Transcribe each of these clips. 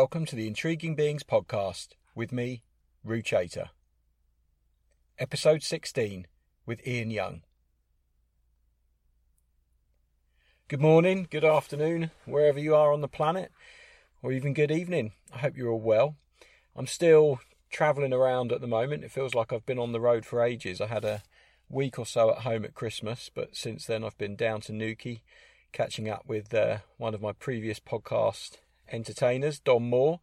welcome to the Intriguing Beings podcast with me, Roo Chater. Episode 16 with Ian Young. Good morning, good afternoon, wherever you are on the planet, or even good evening. I hope you're all well. I'm still travelling around at the moment. It feels like I've been on the road for ages. I had a week or so at home at Christmas, but since then I've been down to Newquay catching up with uh, one of my previous podcast entertainers, Don Moore,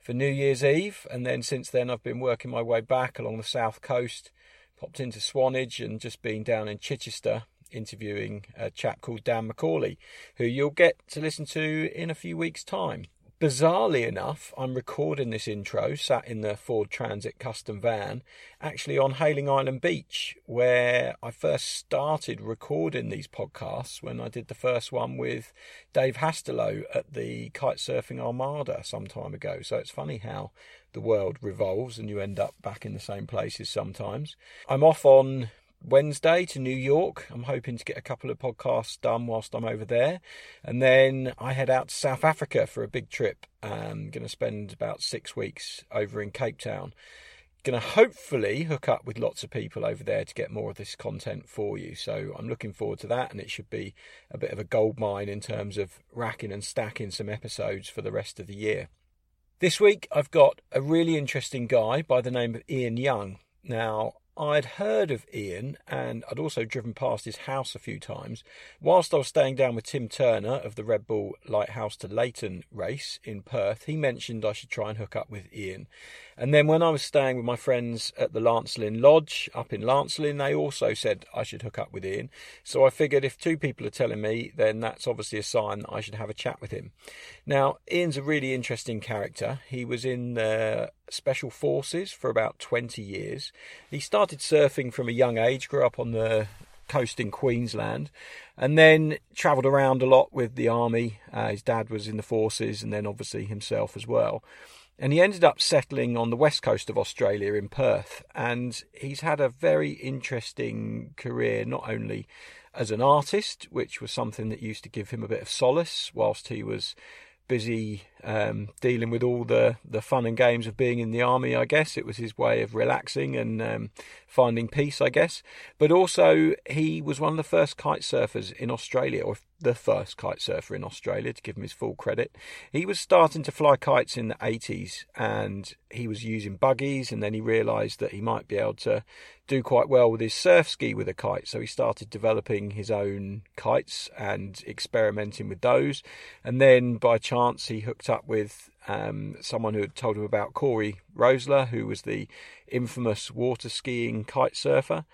for New Year's Eve. And then since then, I've been working my way back along the south coast, popped into Swanage, and just been down in Chichester interviewing a chap called Dan McCauley, who you'll get to listen to in a few weeks' time bizarrely enough, I'm recording this intro sat in the Ford Transit custom van, actually on Hayling Island Beach, where I first started recording these podcasts when I did the first one with Dave Hastelow at the Kitesurfing Armada some time ago. So it's funny how the world revolves and you end up back in the same places sometimes. I'm off on Wednesday to New York. I'm hoping to get a couple of podcasts done whilst I'm over there. And then I head out to South Africa for a big trip. Um, I'm going to spend about six weeks over in Cape Town. Going to hopefully hook up with lots of people over there to get more of this content for you. So I'm looking forward to that, and it should be a bit of a gold mine in terms of racking and stacking some episodes for the rest of the year. This week, I've got a really interesting guy by the name of Ian Young. Now, I'd heard of Ian and I'd also driven past his house a few times. Whilst I was staying down with Tim Turner of the Red Bull Lighthouse to Leighton race in Perth, he mentioned I should try and hook up with Ian. And then when I was staying with my friends at the Lancelin Lodge up in Lancelin, they also said I should hook up with Ian. So I figured if two people are telling me, then that's obviously a sign that I should have a chat with him. Now, Ian's a really interesting character. He was in the Special Forces for about 20 years. He started surfing from a young age, grew up on the coast in Queensland, and then travelled around a lot with the army. Uh, his dad was in the forces, and then obviously himself as well. And he ended up settling on the west coast of Australia in Perth. And he's had a very interesting career, not only as an artist, which was something that used to give him a bit of solace whilst he was busy um, dealing with all the, the fun and games of being in the army, I guess. It was his way of relaxing and um, finding peace, I guess. But also, he was one of the first kite surfers in Australia, or the first kite surfer in Australia, to give him his full credit. He was starting to fly kites in the 80s and he was using buggies, and then he realised that he might be able to do quite well with his surf ski with a kite. So he started developing his own kites and experimenting with those. And then by chance, he hooked up with um, someone who had told him about Cory Roeseler, who was the infamous water skiing kite surfer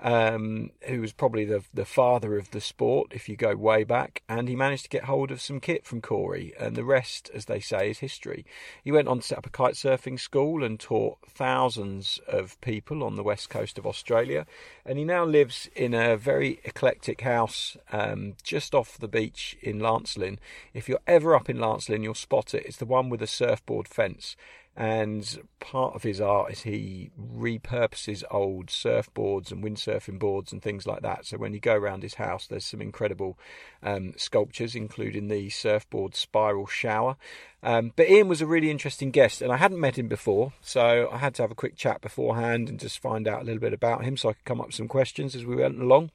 um, who was probably the the father of the sport if you go way back, and he managed to get hold of some kit from Cory, and the rest, as they say, is history. He went on to set up a kite surfing school and taught thousands of people on the west coast of Australia, and he now lives in a very eclectic house um, just off the beach in Lancelin. If you're ever up in Lancelin, you'll spot it. It's the one with a surfboard fence and part of his art is he repurposes old surfboards and windsurfing boards and things like that. So when you go around his house, there's some incredible um, sculptures, including the surfboard spiral shower. Um, but Ian was a really interesting guest, and I hadn't met him before, so I had to have a quick chat beforehand and just find out a little bit about him so I could come up with some questions as we went along.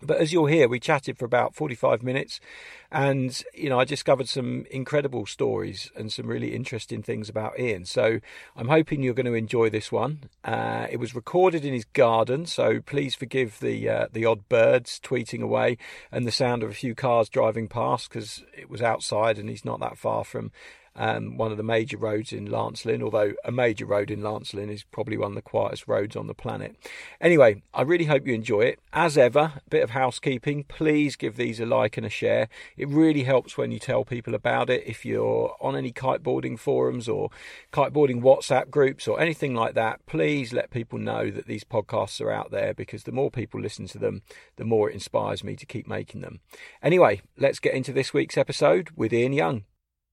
But as you'll hear, we chatted for about 45 minutes, and you know, I discovered some incredible stories and some really interesting things about Ian. So I'm hoping you're going to enjoy this one. Uh, it was recorded in his garden, so please forgive the uh, the odd birds tweeting away and the sound of a few cars driving past because it was outside and he's not that far from um, one of the major roads in Lancelin, although a major road in Lancelin is probably one of the quietest roads on the planet. Anyway, I really hope you enjoy it. As ever, a bit of housekeeping. Please give these a like and a share. It really helps when you tell people about it. If you're on any kiteboarding forums or kiteboarding WhatsApp groups or anything like that, please let people know that these podcasts are out there because the more people listen to them, the more it inspires me to keep making them. Anyway, let's get into this week's episode with Ian Young.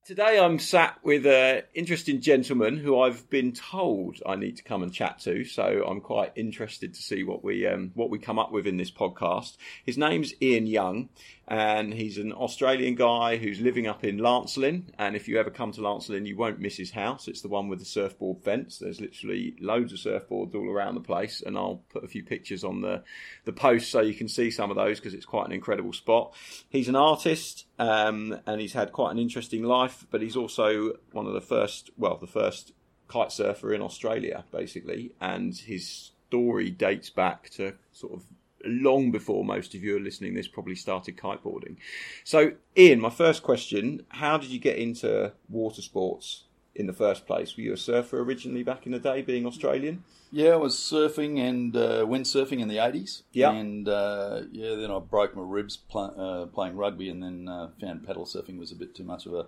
Today I'm sat with an interesting gentleman who I've been told I need to come and chat to, so I'm quite interested to see what we um, what we come up with in this podcast. His name's Ian Young, and he's an Australian guy who's living up in Lancelin. And if you ever come to Lancelin, you won't miss his house. It's the one with the surfboard fence. There's literally loads of surfboards all around the place, and I'll put a few pictures on the the post so you can see some of those because it's quite an incredible spot. He's an artist, um, and he's had quite an interesting life but he's also one of the first, well, the first kite surfer in Australia, basically. And his story dates back to sort of long before most of you are listening this probably started kiteboarding. So, Ian, my first question how did you get into water sports in the first place? Were you a surfer originally back in the day, being Australian? Yeah, I was surfing and uh, windsurfing in the 80s. Yeah. And uh, yeah, then I broke my ribs pl- uh, playing rugby and then uh, found paddle surfing was a bit too much of a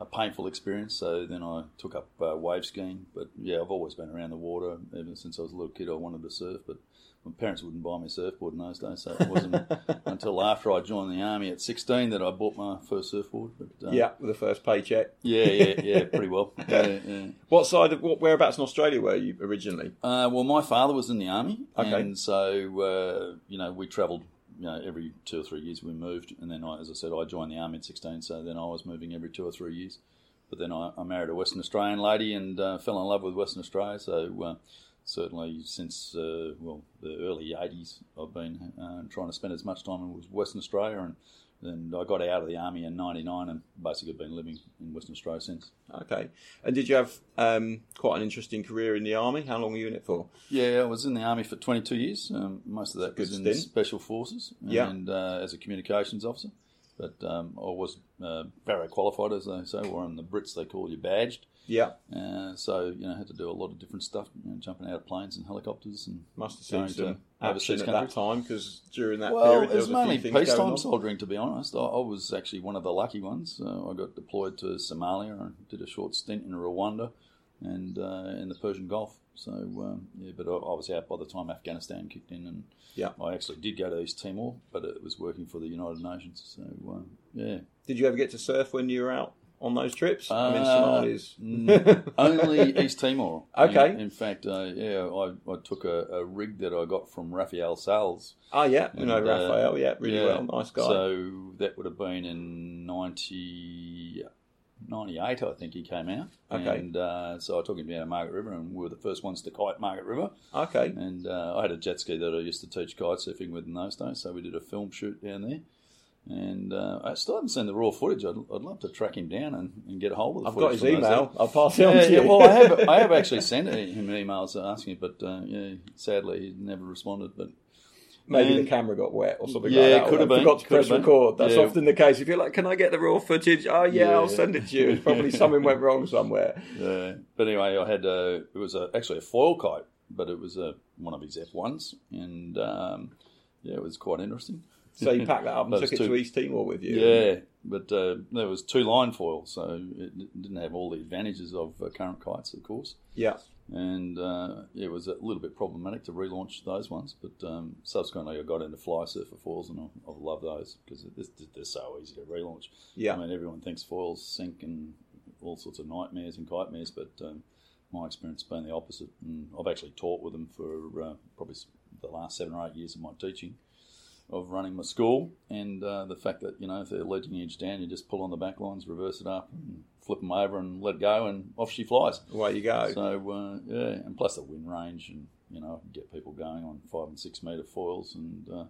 a painful experience. So then I took up uh, wave skiing. But yeah, I've always been around the water ever since I was a little kid. I wanted to surf, but my parents wouldn't buy me a surfboard in those days. So it wasn't until after I joined the army at 16 that I bought my first surfboard. But um, yeah, with the first paycheck. Yeah, yeah, yeah, pretty well. Yeah, yeah. What side of what whereabouts in Australia were you originally? Uh, well, my father was in the army, okay. and so uh, you know we travelled you know, every two or three years we moved, and then I, as I said, I joined the army at 16, so then I was moving every two or three years. But then I, I married a Western Australian lady and uh, fell in love with Western Australia. So uh, certainly since uh, well the early 80s, I've been uh, trying to spend as much time in Western Australia and. And I got out of the army in '99, and basically been living in Western Australia since. Okay. And did you have um, quite an interesting career in the army? How long were you in it for? Yeah, I was in the army for 22 years. Um, most of that was in stint. special forces, Yeah. and uh, as a communications officer. But um, I was uh, barra qualified, as they say, or in the Brits they call you badged. Yeah. Uh, so you know, had to do a lot of different stuff, you know, jumping out of planes and helicopters, and Must have Going to overseas at that time because during that well, period it was was a few mainly peacetime soldiering. To be honest, I, I was actually one of the lucky ones. Uh, I got deployed to Somalia and did a short stint in Rwanda and uh, in the Persian Gulf. So um, yeah, but I, I was out by the time Afghanistan kicked in, and Yeah. I actually did go to East Timor, but it was working for the United Nations. So uh, yeah, Did you ever get to surf when you were out on those trips? I mean, Uh, Somali's. Mm, only East Timor. Okay. In, in fact, uh, yeah, I, I took a, a rig that I got from Raphael Salles. Oh yeah, you know And, uh, Raphael. Yeah, really yeah, well, nice guy. So that would have been in 90, 98, I think he came out. Okay. And uh, so I took him down to Margaret River, and we were the first ones to kite Margaret River. okay, And uh, I had a jet ski that I used to teach kite surfing with in those days, so we did a film shoot down there. And uh, I still haven't seen the raw footage. I'd, I'd love to track him down and, and get a hold of the I've got his email. I'll pass it on Yeah, to you. yeah, well, I have, I have actually sent him emails asking, but uh, yeah, sadly he never responded. But Maybe the camera got wet or something Yeah, like that. or could have been, Forgot to could press record. That's Yeah. often the case. If you're like, "Can I get the raw footage?" Oh yeah, I'll send it to you. It's probably something went wrong somewhere. Uh, but anyway, I had uh, it was a, actually a foil kite, but it was a, one of his F ones, and um, yeah, it was quite interesting. So you packed that up and took it two- to East Timor with you. Yeah, but uh, there was two line foil, so it didn't have all the advantages of uh, current kites, of course. yeah. And uh, it was a little bit problematic to relaunch those ones, but um, subsequently I got into Flysurfer foils, and I, I love those because they're, so easy to relaunch. Yeah. I mean, everyone thinks foils sink and all sorts of nightmares and kitemares, but um, my experience has been the opposite. And I've actually taught with them for uh, probably the last seven or eight years of my teaching of running my school. And uh, the fact that, you know, if they're leading edge down, you just pull on the back lines, reverse it up, and flip them over and let go, and off she flies. Away you go. So, uh, yeah, and plus the wind range, and, you know, get people going on five and six metre foils and uh,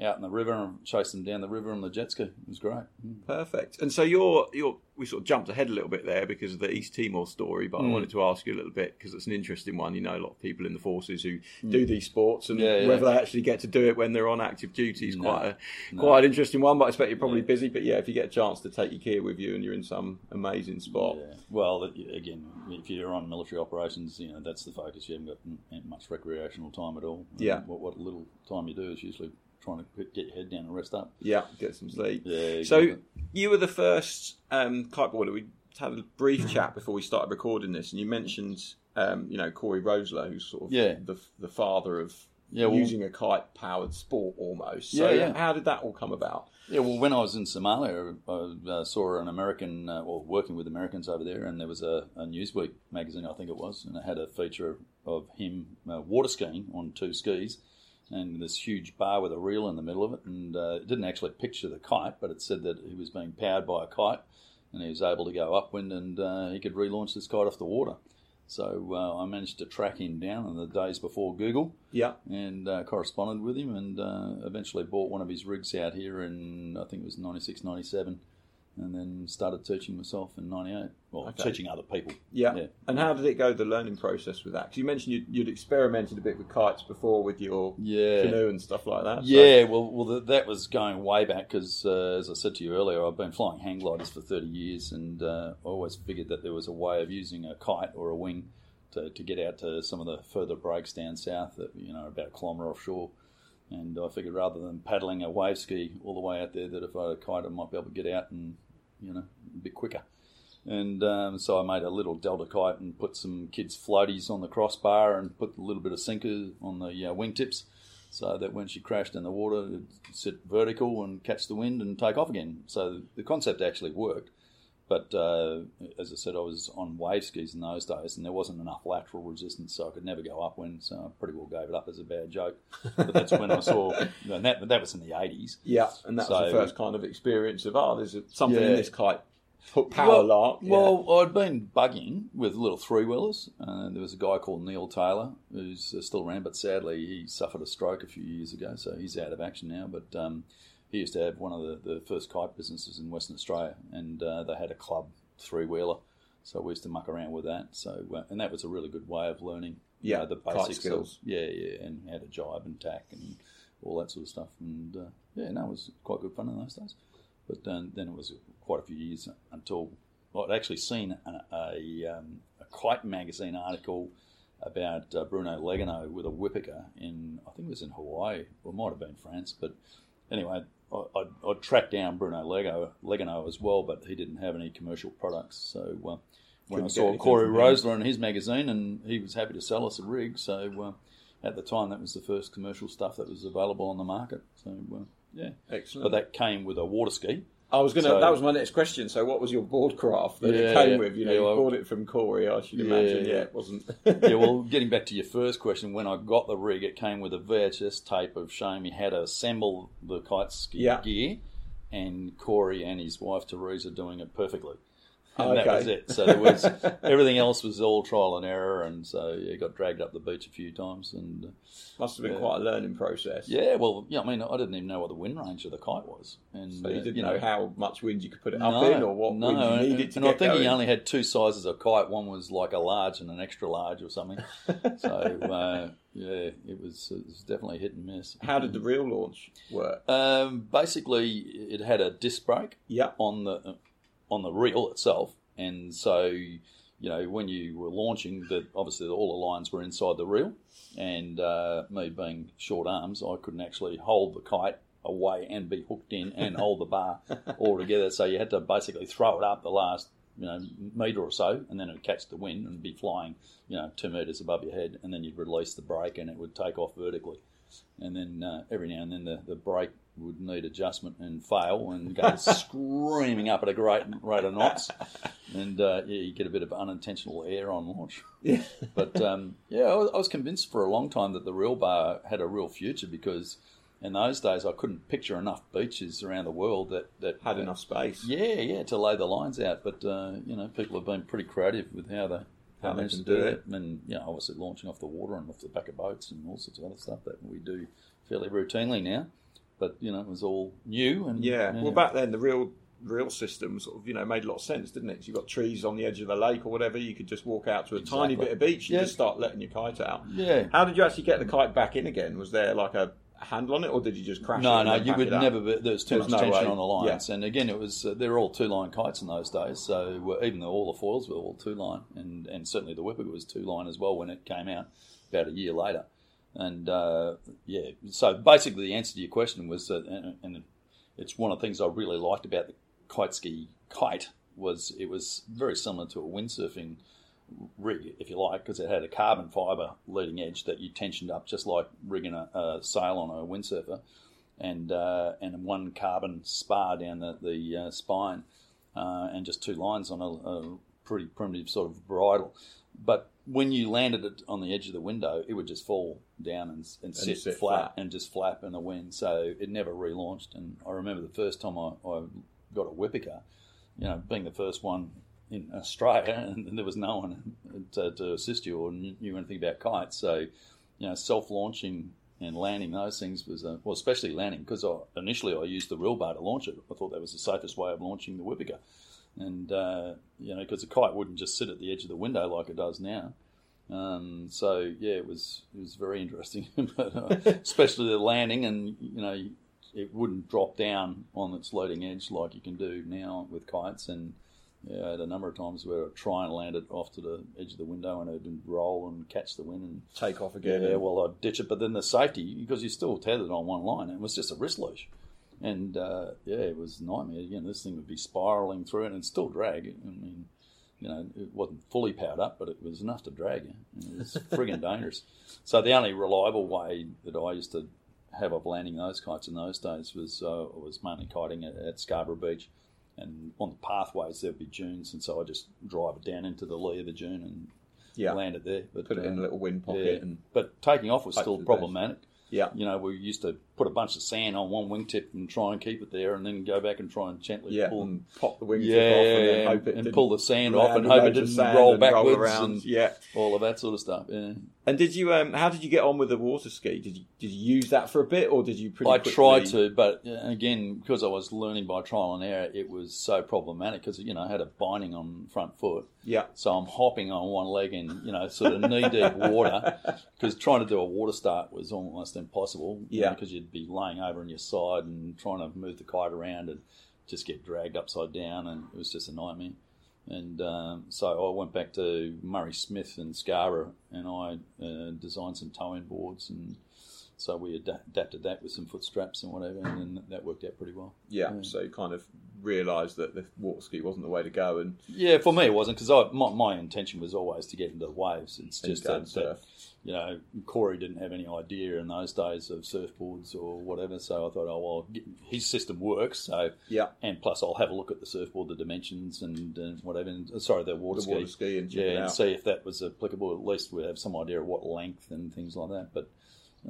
out in the river and chase them down the river on the jet ski. It was great. Mm. Perfect. And so you're you're we sort of jumped ahead a little bit there because of the East Timor story, but I Mm. wanted to ask you a little bit because it's an interesting one. You know, a lot of people in the forces who do these sports, and Mm. Yeah, yeah. whether they actually get to do it when they're on active duty is No. quite a No. quite an interesting one. But I expect you're probably Yeah. busy. But yeah, if you get a chance to take your gear with you and you're in some amazing spot. Well, again, if you're on military operations, you know that's the focus. You haven't got much recreational time at all. Yeah. What, what little time you do is usually trying to get- get your head down and rest up. yeah, get some sleep. Yeah. So exactly. you were the first um, kiteboarder. We had a brief chat before we started recording this, and you mentioned, um, you know, Cory Roeseler, who's sort of Yeah. the the father of Yeah, well- using a kite powered sport almost. So Yeah, yeah. how did that all come about? Yeah, well, when I was in Somalia, I uh, saw an American, uh, well, working with Americans over there, and there was a, a Newsweek magazine, I think it was, and it had a feature of him uh, water skiing on two skis, and this huge bar with a reel in the middle of it, and uh, it didn't actually picture the kite, but it said that he was being powered by a kite, and he was able to go upwind, and uh, he could relaunch this kite off the water. So uh, I managed to track him down in the days before Google Yeah. and uh, corresponded with him and uh, eventually bought one of his rigs out here in I think it was 96 97 and then started teaching myself in 98 well Okay. teaching other people Yeah. Yeah. And how did it go, the learning process with that? Because you mentioned you'd, you'd experimented a bit with kites before with your yeah canoe and stuff like that. so- yeah well, well th- that was going way back because uh, as I said to you earlier I've been flying hang gliders for 30 years and uh, I always figured that there was a way of using a kite or a wing to, to get out to some of the further breaks down south that you know about a kilometre offshore And I figured rather than paddling a wave ski all the way out there, that if I had a kite, I might be able to get out and, you know, a bit quicker. And um, so I made a little Delta kite and put some kids' floaties on the crossbar and put a little bit of sinker on the uh, wingtips so that when she crashed in the water, it'd sit vertical and catch the wind and take off again. So the concept actually worked. But uh, as I said, I was on wave skis in those days, and there wasn't enough lateral resistance, so I could never go upwind. So I pretty well gave it up as a bad joke. But that's when I saw, and that that was in the eighties. Yeah, and that was the first kind of experience of, oh, there's something in this kite. Power well, lark. yeah. Well, I'd been bugging with little three wheelers. Uh, there was a guy called Neil Taylor who's uh, still around, but sadly he suffered a stroke a few years ago, so he's out of action now. But um, he used to have one of the, the first kite businesses in Western Australia, and uh, they had a club three wheeler. So we used to muck around with that. So uh, and that was a really good way of learning. you Yeah, know, the kite basics skills. Of, yeah, yeah, and how to jibe and tack and all that sort of stuff. And uh, yeah, no, it was quite good fun in those days. But then, then it was quite a few years until well, I'd actually seen a, a, um, a kite magazine article about uh, Bruno Legaignoux with a Wipika in, I think it was in Hawaii, or it might have been France. But anyway, I, I'd, I'd tracked down Bruno Lego, Legaignoux as well, but he didn't have any commercial products. So uh, when Couldn't I saw Cory. Roeseler in his magazine, and he was happy to sell us a rig. So uh, at the time, that was the first commercial stuff that was available on the market. So uh, yeah. Excellent. But that came with a water ski. I was gonna. So- that was my next question. So, what was your board craft that it came yeah. with? You know, Yeah, you well- bought it from Cory. I should Yeah, imagine. Yeah, yeah. it wasn't. yeah, well, getting back to your first question, when I got the rig, it came with a VHS tape of showing me how to assemble the kite ski Yeah. gear, and Cory and his wife Teresa doing it perfectly. And Okay. that was it. So there was everything else was all trial and error, and so yeah, got dragged up the beach a few times, and uh, Must have been Yeah. quite a learning process. yeah, well, yeah, I mean, I didn't even know what the wind range of the kite was, and So you uh, didn't know, how much wind you could put it up No, in, or what no, wind you and- needed and get I think going. he only had two sizes of kite. One was like a large and an extra large or something. so uh, yeah, it was, it was definitely hit and miss. How did the real launch work? Um, basically, it had a disc brake Yeah, on the on the reel itself, and so you know when you were launching, that obviously all the lines were inside the reel, and uh, me being short arms, I couldn't actually hold the kite away and be hooked in and hold the bar all together. So you had to basically throw it up the last you know meter or so, and then it would catch the wind and be flying you know two meters above your head, and then you'd release the brake and it would take off vertically. And then uh, every now and then the, the brake would need adjustment and fail and go screaming up at a great rate of knots. And uh, yeah, you get a bit of unintentional air on launch. yeah. But um, yeah, I was, I was convinced for a long time that the real bar had a real future because in those days I couldn't picture enough beaches around the world that, that Had enough space. Yeah, yeah, to lay the lines out. But uh, you know, people have been pretty creative with how they How they can to do do it, and you know, obviously launching off the water and off the back of boats and all sorts of other stuff that we do fairly routinely now. But you know, it was all new and Yeah. Well, back then the real real system sort of you know made a lot of sense, didn't it? 'Cause you've got trees on the edge of the lake or whatever. You could just walk out to a tiny bit of beach and Yeah. just start letting your kite out. yeah. How did you actually get the kite back in again? Was there like a handle on it, or did you just crash? it No, no, you would never. Be, there was too There's much no tension way. on the lines, and again, it was uh, they were all two line kites in those days. So even though all the foils were all two line, and and certainly the Whipper was two line as well when it came out about a year later. And uh, yeah, so basically the answer to your question was, that, and, and it's one of the things I really liked about the kite ski kite was it was very similar to a windsurfing rig, if you like, because it had a carbon fibre leading edge that you tensioned up just like rigging a, a sail on a windsurfer, and uh, and one carbon spar down the, the uh, spine, uh, and just two lines on a, a pretty primitive sort of bridle. But when you landed it on the edge of the window, it would just fall down and, and, sit, sit flat, flat. and just flap in the wind. So it never relaunched. And I remember the first time I, I got a Wipika, you know, being the first one in Australia, and there was no one to, to assist you or knew anything about kites. So, you know, self-launching and landing those things was, uh, well, especially landing because I, initially I used the reel bar to launch it. I thought that was the safest way of launching the Wipika, and uh, you know, because the kite wouldn't just sit at the edge of the window like it does now. Um, so yeah, it was it was very interesting, but, uh, especially the landing, and you know, it wouldn't drop down on its loading edge like you can do now with kites. And yeah, I had a number of times where I'd try and land it off to the edge of the window, and it'd roll and catch the wind, and Take off again. yeah, well, I'd ditch it. But then the safety, because you're still tethered on one line, it was just a wrist leash. And uh, yeah, it was a nightmare. Again, this thing would be spiraling through it and still drag. I mean, you know, it wasn't fully powered up, but it was enough to drag you. It was frigging dangerous. So the only reliable way that I used to have of landing those kites in those days was uh, was mainly kiting at, at Scarborough Beach. And on the pathways there'd be dunes, and so I just drive it down into the lee of the dune and yeah. land it there. But Put it in a uh, little wind pocket yeah. and But taking off was still problematic. Yeah. You know, we used to put a bunch of sand on one wingtip and try and keep it there, and then go back and try and gently Yeah, pull, and pop the wings yeah, off and then hope it and pull the sand off and hope it didn't roll backwards around. and yeah. all of that sort of stuff. Yeah. And did you? Um, how did you get on with the water ski? Did you did you use that for a bit, or did you? Pretty I quickly... tried to, but uh, again, because I was learning by trial and error, it was so problematic because you know I had a binding on front foot, Yeah. so I'm hopping on one leg in you know sort of knee deep water because trying to do a water start was almost impossible. you Yeah. because you'd be laying over on your side and trying to move the kite around and just get dragged upside down, and it was just a nightmare. And um, so I went back to Murray Smith and Scarborough, and I uh, designed some tow-in boards, and so we ad- adapted that with some foot straps and whatever, and that worked out pretty well. Yeah. So you kind of realised that the water ski wasn't the way to go, and Yeah, for me it wasn't because my, my intention was always to get into the waves. It's and just that, that. You know Cory didn't have any idea in those days of surfboards or whatever, so I thought, oh well, his system works, so Yeah. and plus I'll have a look at the surfboard, the dimensions and, and whatever. And, uh, sorry, the water The ski. water ski and yeah, and see if that was applicable. At least we have some idea of what length and things like that. But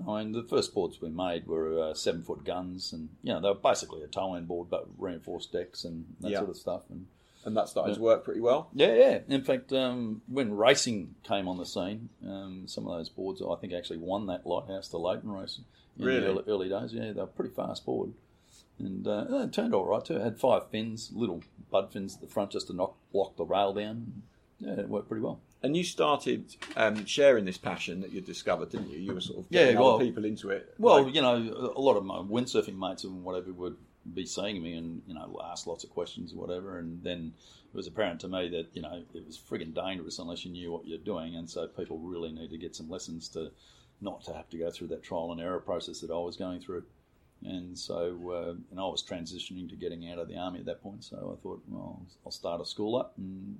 I mean, the first boards we made were uh, seven foot guns, and you know they were basically a tow-in board, but reinforced decks and that Yeah. sort of stuff. And and that started to work pretty well. yeah, yeah. In fact, um, when racing came on the scene, um, some of those boards I think actually won that Lighthouse to Leighton race in Really? the early, early days. Yeah, they were pretty fast board. And uh, it turned all right too. It had five fins, little bud fins at the front just to knock block the rail down. Yeah, it worked pretty well. And you started um, sharing this passion that you discovered, didn't you? You were sort of Yeah, getting well- other people into it. Well, Like- you know, a lot of my windsurfing mates and whatever would be seeing me and, you know, ask lots of questions or whatever. And then it was apparent to me that, you know, it was frigging dangerous unless you knew what you're doing. And so people really need to get some lessons to not to have to go through that trial and error process that I was going through. And so, uh, and I was transitioning to getting out of the army at that point. So I thought, well, I'll start a school up. And,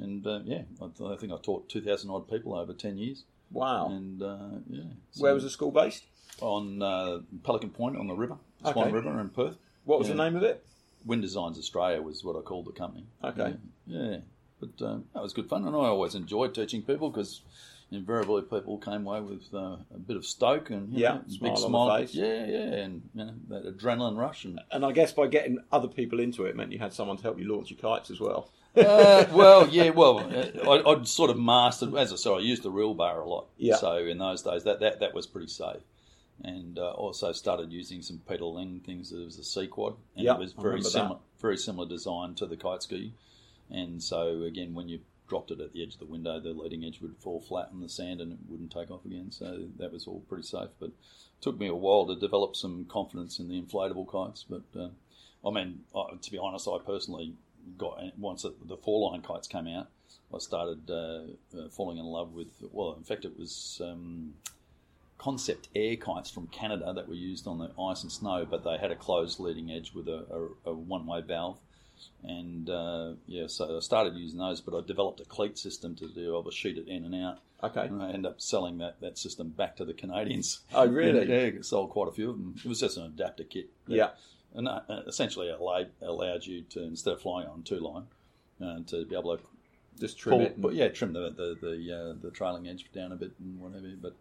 and uh, yeah, I, th- I think I taught 2,000 odd people over 10 years. wow. And uh, yeah. so- Where was the school based? on uh, Pelican Point on the river, Swan Okay. River in Perth. What was Yeah. the name of it? Wind Designs Australia was what I called the company. Okay. Yeah, yeah. but um, that was good fun, and I always enjoyed teaching people because invariably people came away with uh, a bit of stoke and you Yeah, know, smile big smile. face. Yeah, yeah, and you know, that adrenaline rush and. And I guess by getting other people into it meant you had someone to help you launch your kites as well. uh, well, yeah, well, uh, I, I'd sort of mastered, as I said, I used the reel bar a lot. Yeah. So in those days, that, that, that was pretty safe. And uh, also started using some Peter Lynn things. There was a C quad, and Yeah, it was very similar, very similar design to the kite ski. And so again, when you dropped it at the edge of the window, the leading edge would fall flat in the sand and it wouldn't take off again. So that was all pretty safe. But it took me a while to develop some confidence in the inflatable kites. But uh, I mean, uh, to be honest, I personally got once the, the four line kites came out, I started uh, uh, falling in love with. Well, in fact, it was um, concept air kites from Canada that were used on the ice and snow, but they had a closed leading edge with a, a, a one way valve. And uh, yeah, so I started using those, but I developed a cleat system to do. I was sheet it in and out, Okay. and I ended up selling that, that system back to the Canadians. Oh, really? Yeah, sold quite a few of them. It was just an adapter kit. Yeah. and uh, essentially allowed, allowed you to instead of flying on two line, uh, to be able to Just trim pull, it. but yeah, trim the the the, uh, the trailing edge down a bit and whatever. But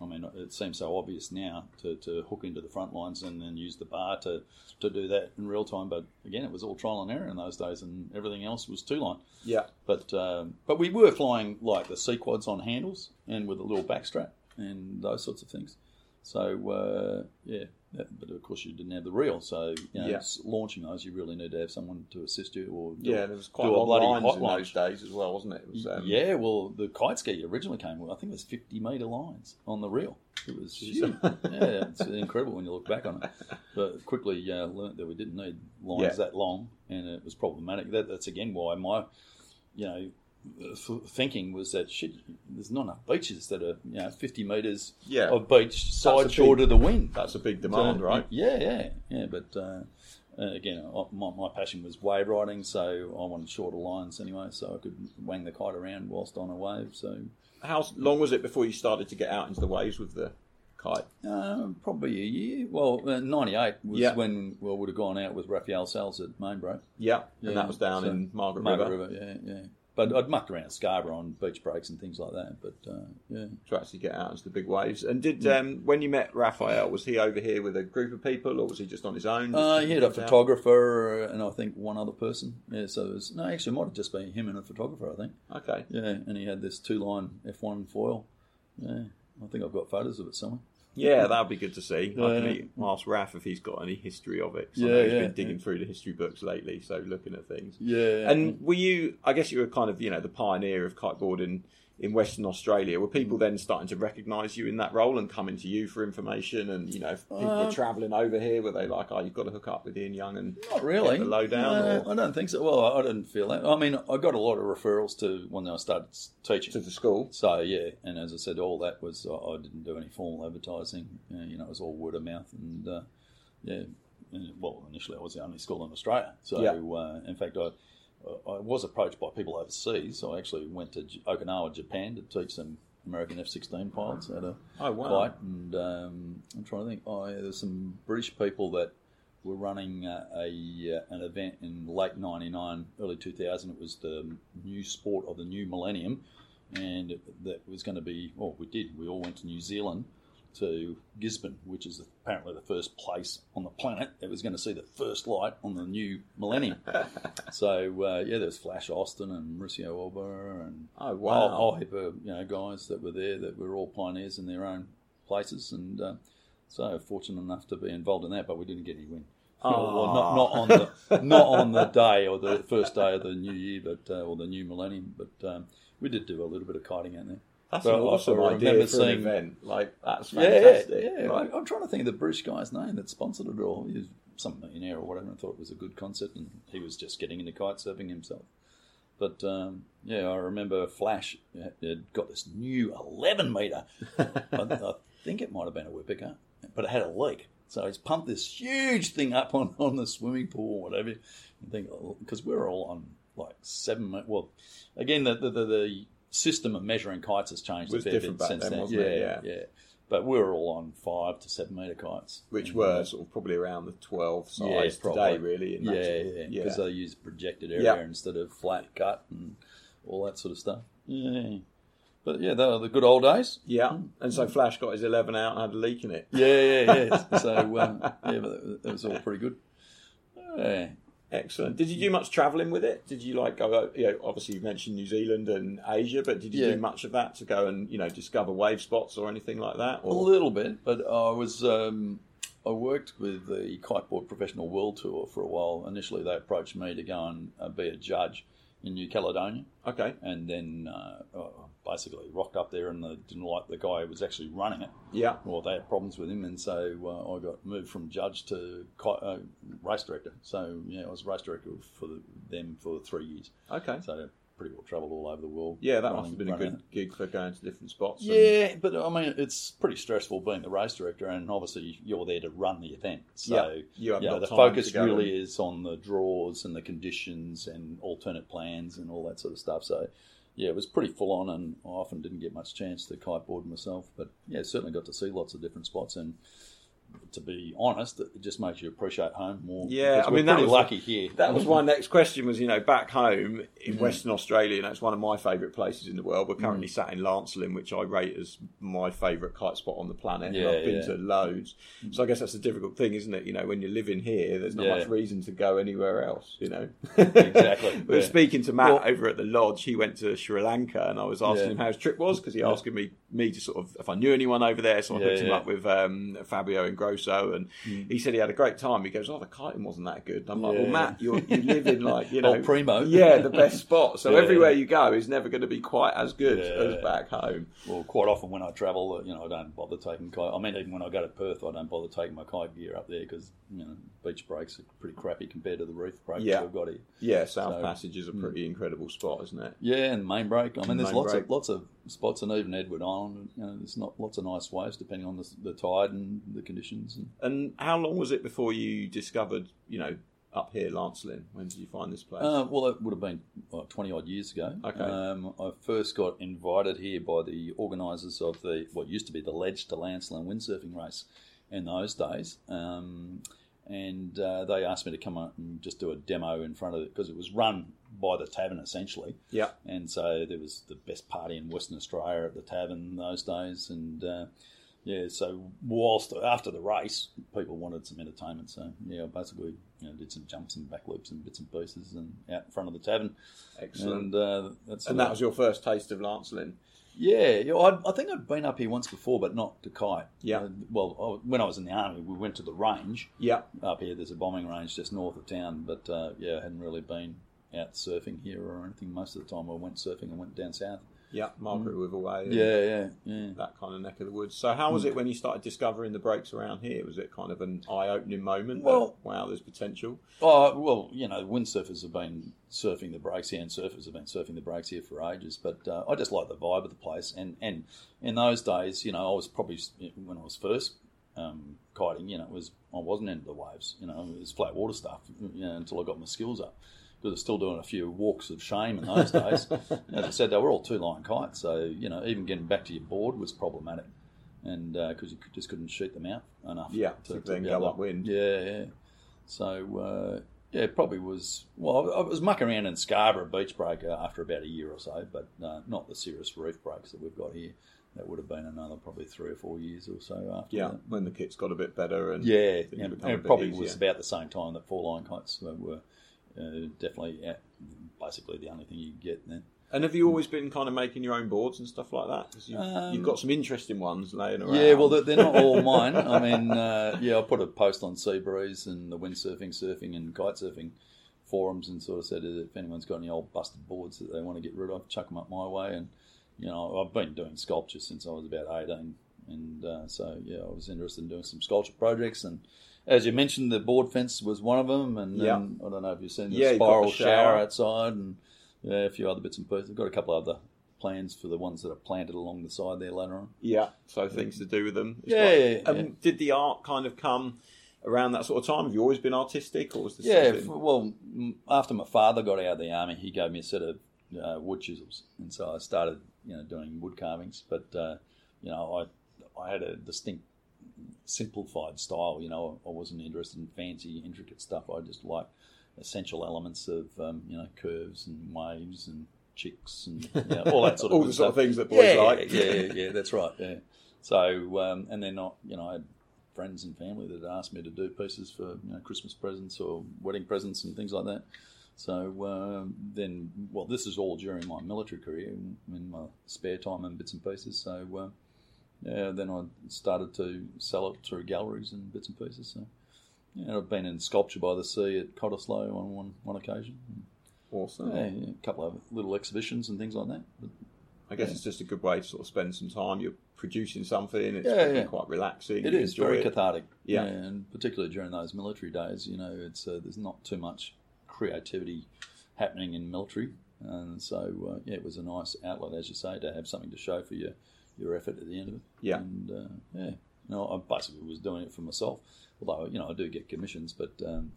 I mean, it seems so obvious now to, to hook into the front lines and then use the bar to, to do that in real time. But again, it was all trial and error in those days, and everything else was two line. Yeah. But um, but we were flying like the C quads on handles and with a little backstrap and those sorts of things. So uh, yeah, that, but of course you didn't have the reel. So you know, Yeah. launching those, you really need to have someone to assist you or do, Yeah, there was quite a a lot of bloody hot in launch. those days as well, wasn't it? it was, um, yeah, well, the kite ski originally came with, I think it was 50 metre lines on the reel. It was huge. yeah, it's incredible when you look back on it. But quickly uh, learnt that we didn't need lines Yeah. that long, and it was problematic. That, that's again why my, you know, thinking was that shit. There's not enough beaches that are you know 50 metres Yeah. of beach side short of the wind. That's a big demand, So, right? Yeah, yeah, yeah. But uh, uh, again, my, my passion was wave riding, so I wanted shorter lines anyway, so I could wang the kite around whilst on a wave. So How long was it before you started to get out into the waves with the kite? uh, probably a year. Well, uh, '98 was Yeah. when well would have gone out with Raphael Salles at Main Break. Yeah. Yeah, and that was down so- in Margaret, Margaret River. River, yeah, yeah. But I'd mucked around Scarborough on beach breaks and things like that. But uh, yeah, to actually get out into the big waves. And did um, when you met Raphael, was he over here with a group of people, or was he just on his own? uh, he had a photographer and I think one other person. Yeah, so it was, no, actually, it might have just been him and a photographer. I think. Okay. Yeah, and he had this two-line F1 foil. Yeah, I think I've got photos of it somewhere. Yeah, that would be good to see. I can ask Raph if he's got any history of it. I Yeah, know he's yeah, been digging yeah. through the history books lately, so looking at things. Yeah, And were you? I guess you were kind of, you know, the pioneer of kiteboarding in Western Australia. Were people then starting to recognise you in that role and coming to you for information? And you know, if people Uh, were travelling over here, were they like, "Oh, you've got to hook up with Ian Young"? And Not really. Get the lowdown, No, or- I don't think so. Well, I didn't feel that. I mean, I got a lot of referrals to when I started teaching. to the school. So yeah, and as I said, all that was I I didn't do any formal advertising. Uh, you know, it was all word of mouth, and uh, yeah. Well, initially I was the only school in Australia. So Yeah. uh, in fact, I I was approached by people overseas. So I actually went to Okinawa, Japan, to teach some American F-16 pilots at a Oh wow! quite. And um, I'm trying to think. Oh, yeah, there's some British people that were running uh, a uh, an event in late '99, early 2000. It was the new sport of the new millennium, and that was going to be. Well, we did. We all went to New Zealand to Gisborne, which is apparently the first place on the planet that was going to see the first light on the new millennium. so uh, yeah, there's Flash Austin and Mauricio Alba and Oh a wow! whole heap of you know guys that were there that were all pioneers in their own places, and uh, so fortunate enough to be involved in that. But we didn't get any win. Well, not, not on the not on the day or the first day of the new year, but uh, or the new millennium. But um, we did do a little bit of kiting out there. That's But an I- awesome I idea remember for an event. Like that's Yeah, fantastic. yeah. Like, I, I'm trying to think of the British guy's name that sponsored it all. He was some millionaire or whatever, and thought it was a good concept, and he was just getting into kite surfing himself. But um, yeah, I remember Flash had- got this new 11 meter. I, I think it might have been a Wipika, but it had a leak. So he's pumped this huge thing up on, on the swimming pool or whatever. I think because we're all on like seven. Well, again, the the, the, the system of measuring kites has changed a fair bit since then, then. wasn't yeah, it? yeah, But we were all on five to seven meter kites, which And, were uh, sort of probably around the twelve size Yeah, today, really. in yeah, yeah, of- because they use projected area Yeah. instead of flat cut and all that sort of stuff. Yeah, but yeah, they were the good old days. yeah. And so Flash got his eleven out and had a leak in it. Yeah, yeah, yeah. so um, yeah, but that was all pretty good. Yeah. Excellent. Did you do much travelling with it? Did you like go? You know, obviously you mentioned New Zealand and Asia, but did you Yeah. do much of that to go and you know discover wave spots or anything like that? A little bit, but I was um, I worked with the Kiteboard Professional World Tour for a while. Initially, they approached me to go and uh, be a judge in New Caledonia, okay, and then uh, basically rocked up there and they didn't like the guy who was actually running it. yeah, Well, they had problems with him, and so uh, I got moved from judge to uh, race director. So yeah, I was race director for the, them for three years. okay, So pretty well travelled all over the world. Yeah, that running- must have been a good gig for going to different spots. and- yeah, but I mean, it's pretty stressful being the race director, and obviously you're there to run the event. So Yeah, you yeah, got the focus really is on the draws and the conditions and alternate plans and all that sort of stuff. So yeah, it was pretty full on, and I often didn't get much chance to kiteboard myself. But yeah, certainly got to see lots of different spots and. To be honest, it just makes you appreciate home more. Yeah, I mean, that was- lucky here. That was my next question. Was you know back home in Mm. Western Australia, and that's one of my favourite places in the world. We're currently sat in Lancelin, which I rate as my favourite kite spot on the planet. Yeah, I've been yeah. Mm. to loads, so I guess that's a difficult thing, isn't it? You know, when you're living here, there's not Yeah. much reason to go anywhere else. You know, Exactly, we were speaking to Matt Well- over at the lodge. He went to Sri Lanka, and I was asking him how his trip was because he asking me me to sort of if I knew anyone over there. So I hooked him up with um, Fabio and Grosso, and mm. he said he had a great time. He goes, "Oh, the kiting wasn't that good." I'm like, "Well, Matt, you're, you live in like you know, Primo. yeah, the best spot. So Yeah. everywhere you go is never going to be quite as good Yeah. as back home. Well, quite often when I travel, uh, you know, I don't bother taking kite. I mean, even when I go to Perth, I don't bother taking my kite gear up there because you know beach breaks are pretty crappy compared to the reef breaks Yeah. we've got here. Yeah, South So- Passage is a mm. pretty incredible spot, isn't it? Yeah, and main break. I mean, there's Main lots break. of lots of spots, and even Edward Island. You know, there's not lots of nice waves depending on the, the tide and the conditions. And, And how long was it before you discovered, you know, up here, Lancelin? When did you find this place? uh, well, it would have been what, 20 odd years ago. Okay. Um, I first got invited here by the organisers of the what used to be the Ledge to Lancelin windsurfing race in those days. Um, and uh, they asked me to come out and just do a demo in front of it because it was run by the tavern essentially. yeah, And so there was the best party in Western Australia at the tavern in those days. And uh, yeah, so whilst after the race, people wanted some entertainment. So yeah, I basically you know, did some jumps and back loops and bits and pieces and out in front of the tavern. excellent. And uh, that's And that was your first taste of Lancelin. yeah, yeah. I, I think I'd been up here once before, but not to kite. Yeah. Uh, well, I, when I was in the army, we went to the range Yeah, up here. There's a bombing range just north of town, but uh, yeah, I hadn't really been out surfing here or anything. Most of the time, I went surfing and went down south. yeah, Margaret Witherway. and Yeah, yeah, yeah. That kind of neck of the woods. So, how was it when you started discovering the breaks around here? Was it kind of an eye-opening moment? that, Well- wow, there's potential. Oh well, you know, windsurfers have been surfing the breaks here, and surfers have been surfing the breaks here for ages. But uh, I just like the vibe of the place, and and in those days, you know, I was probably when I was first um, kiting, you know, it was I wasn't into the waves, you know, it was flat water stuff, you know, until I got my skills up. Because was still doing a few walks of shame in those days. As I said, they were all two line kites, so you know, even getting back to your board was problematic, and because you just couldn't shoot them out enough. Yeah, to then be go to- upwind. Yeah, yeah. So uh, yeah, it probably was. Well, I was mucking around in Scarborough beach break uh, after about a year or so, but uh, not the serious reef breaks that we've got here. That would have been another probably three or four years or so after. Yeah, that. when the kit's got a bit better and yeah, and, and it probably easier. was about the same time that four line kites were, were uh, definitely yeah, basically the only thing you get then. And have you always been kind of making your own boards and stuff like that? 'Cause you've, Um, you've got some interesting ones laying around. Yeah, well, they're, they're not all mine. I mean, uh, yeah, I put a post on Seabreeze and the windsurfing, surfing, and kite surfing forums, and sort of said if anyone's got any old busted boards that they want to get rid of, chuck them up my way. And you know, I've been doing sculpture since I was about eighteen, and uh, so yeah, I was interested in doing some sculpture projects. And as you mentioned, the board fence was one of them, and Yeah. I don't know if you've seen the Yeah, spiral the shower. shower. outside, and yeah, a few other bits and pieces. I've got a couple of other plans for the ones that are planted along the side there later on. Yeah, so things to do with them. Yeah, quite-. Um, Did the art kind of come around that sort of time? Have you always been artistic, or was this Yeah, something? well, after my father got out of the army, he gave me a set of uh, wood chisels, and so I started, you know, doing wood carvings. But uh, you know, I I had a distinct simplified style. You know, I wasn't interested in fancy, intricate stuff. I just like essential elements of um, you know curves and waves and chicks and you know, all that sort of All the sort of things that boys yeah, like. Yeah, yeah, yeah, that's right. Yeah. So um, and then not, you know, I had friends and family that asked me to do pieces for you know Christmas presents or wedding presents and things like that. So um, then, well, this is all during my military career, in, in my spare time and bits and pieces. So uh, yeah, then I started to sell it through galleries and bits and pieces. So yeah, I've been in sculpture by the sea at Cottesloe on one one occasion. Awesome. Yeah, yeah, a couple of little exhibitions and things like that. But I guess it's just a good way to sort of spend some time. You're producing something. It's Yeah, yeah. quite relaxing. It you is very it. cathartic. Yeah. and particularly during those military days, you know, it's uh, there's not too much creativity happening in military. And so uh, yeah, it was a nice outlet, as you say, to have something to show for your your effort at the end of it. Yeah. and uh, yeah, no, I basically was doing it for myself. Although you know I do get commissions, but um,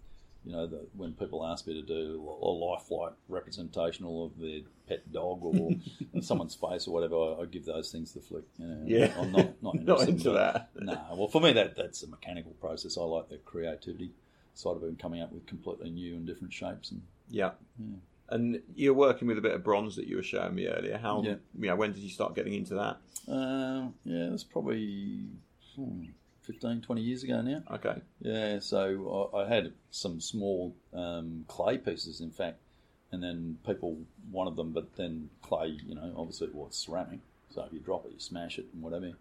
you know the, when people ask me to do a lifelike representational of their pet dog or someone's face or whatever, I, I give those things the flick. You know, Yeah. I'm not not, Not into that. no, well, for me, that that's a mechanical process. I like the creativity side of it and coming up with completely new and different shapes. And Yeah. Yeah. And you're working with a bit of bronze that you were showing me earlier. How, Yeah. you know, when did you start getting into that? uh, yeah, it was probably hmm, 15, 20 years ago now. Okay. Yeah, so I, I had some small um, clay pieces, in fact, and then people wanted them, but then clay, you know, obviously it was ceramic. So if you drop it, you smash it and whatever.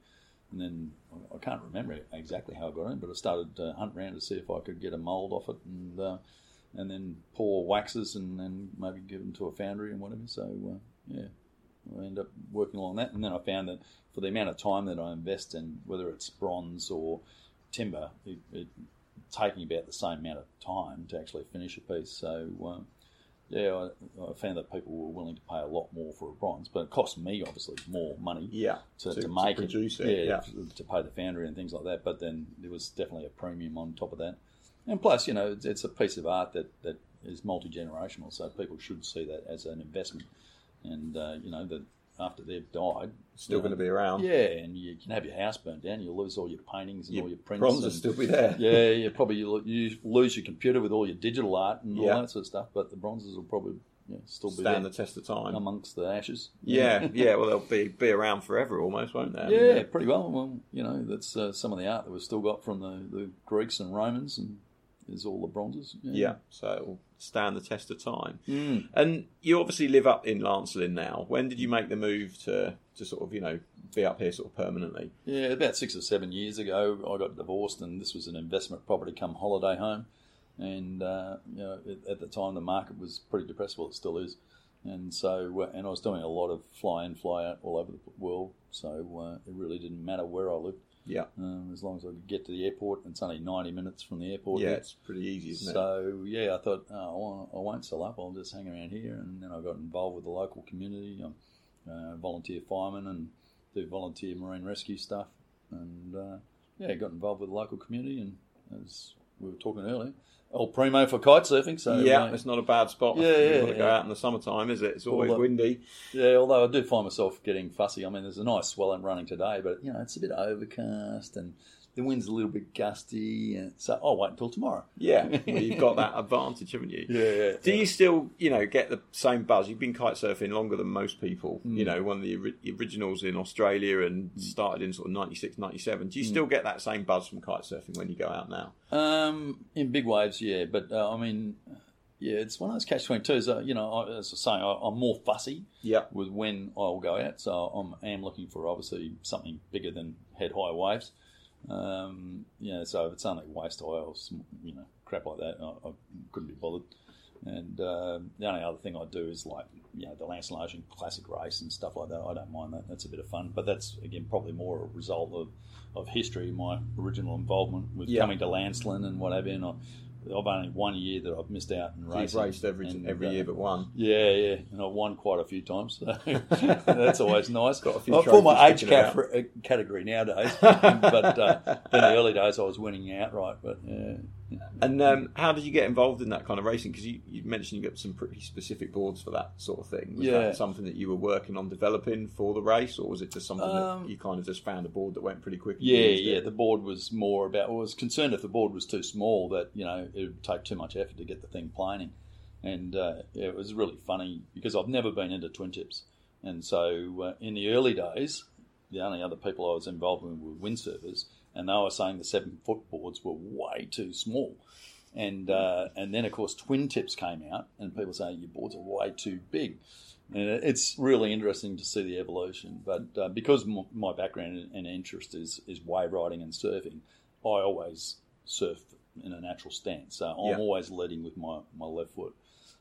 And then I- I can't remember exactly how I got in, but I started to hunt around to see if I could get a mould off it and uh, and then pour waxes and then maybe give them to a foundry and whatever. So uh, yeah, I end up working along that, and then I found that for the amount of time that I invest in, whether it's bronze or timber, it, it taking about the same amount of time to actually finish a piece. So um, yeah, I, I found that people were willing to pay a lot more for a bronze, but it cost me obviously more money Yeah. to, To- to, to make produce it, it, yeah. f- to pay the foundry and things like that. But then there was definitely a premium on top of that, and plus, you know, it's, it's a piece of art that that is multi generational, so people should see that as an investment, and uh, you know that after they've died, Still you know, going to be around. yeah, and you can have your house burnt down, you'll lose all your paintings and Your all your prints, Bronze will still be there. yeah, you probably you, you lose your computer with all your digital art and all that sort of stuff, but the bronzes will probably yeah, still be Stand the test of time. amongst the ashes. yeah, yeah. Well, they'll be be around forever, almost, won't they? Yeah, pretty well. Well, you know, that's uh, some of the art that we've still got from the, the Greeks and Romans, and is all the bronzes. Yeah, so it'll stand the test of time. Mm. And you obviously live up in Lancelin now. When did you make the move to, to sort of, you know, be up here sort of permanently? Yeah, about six or seven years ago, I got divorced, and this was an investment property come holiday home. And uh, you know, at, at the time, the market was pretty depressed. Well, it still is. And so, uh, and I was doing a lot of fly in, fly out all over the world. So uh, it really didn't matter where I lived, Yeah. um, as long as I could get to the airport. and It's only ninety minutes from the airport. Yeah, it's pretty easy, isn't it? So yeah, I thought oh, I, won't, I won't sell up. I'll just hang around here, and then I got involved with the local community. I'm a volunteer fireman and do volunteer marine rescue stuff, and uh, yeah, got involved with the local community. And as we were talking earlier, old primo for kite surfing. So yeah, uh, it's not a bad spot. Yeah, you yeah, want to go out in the summertime, is it? It's always Well, windy. yeah. Although I do find myself getting fussy. I mean, there's a nice swell and running today, but you know, it's a bit overcast and the wind's a little bit gusty, and so I'll wait until tomorrow. Yeah, well, you've got that advantage, haven't you? Yeah, yeah. Do you still, you know, get the same buzz? You've been kite surfing longer than most people. Mm. You know, one of the ori- originals in Australia and started in sort of 96, 97. Mm. Do you still get that same buzz from kite surfing when you go out now? Um, in big waves, yeah, but uh, I mean, yeah, it's one of those catch twenty twos. Uh, you know, I, as I was saying, I, I'm more fussy Yeah. with when I'll go out, so I'm am looking for obviously something bigger than head high waves. Um, yeah, so if it's only waste or you know crap like that, I, I couldn't be bothered. And um the only other thing I do is like you know the Lancelin Ocean Classic race and stuff like that. I don't mind that; that's a bit of fun. But that's again probably more a result of, of history, my original involvement with Yeah. coming to Lancelin and whatever. And I, I've only one year that I've missed out in You've raced every and, every uh, year but one. yeah, yeah, and I've won quite a few times. So that's always nice. Got a few I for my age uh, category nowadays, but uh, in the early days I was winning outright. But yeah, And um, how did you get involved in that kind of racing? Because you, you mentioned you got some pretty specific boards for that sort of thing. Was Yeah. that something that you were working on developing for the race, or was it just something Um, that you kind of just found a board that went pretty quick? and yeah, yeah. it? The board was more about. I was concerned if the board was too small that you know it would take too much effort to get the thing planing, and uh, yeah, it was really funny because I've never been into twin tips, and so uh, in the early days, the only other people I was involved with were windsurfers, and they were saying the seven foot boards were way too small. And uh, and then of course twin tips came out, and people say your boards are way too big. And it's really interesting to see the evolution. But uh, because m- my background and interest is is wave riding and surfing, I always surf in a natural stance. So I'm Yeah. always leading with my, my left foot.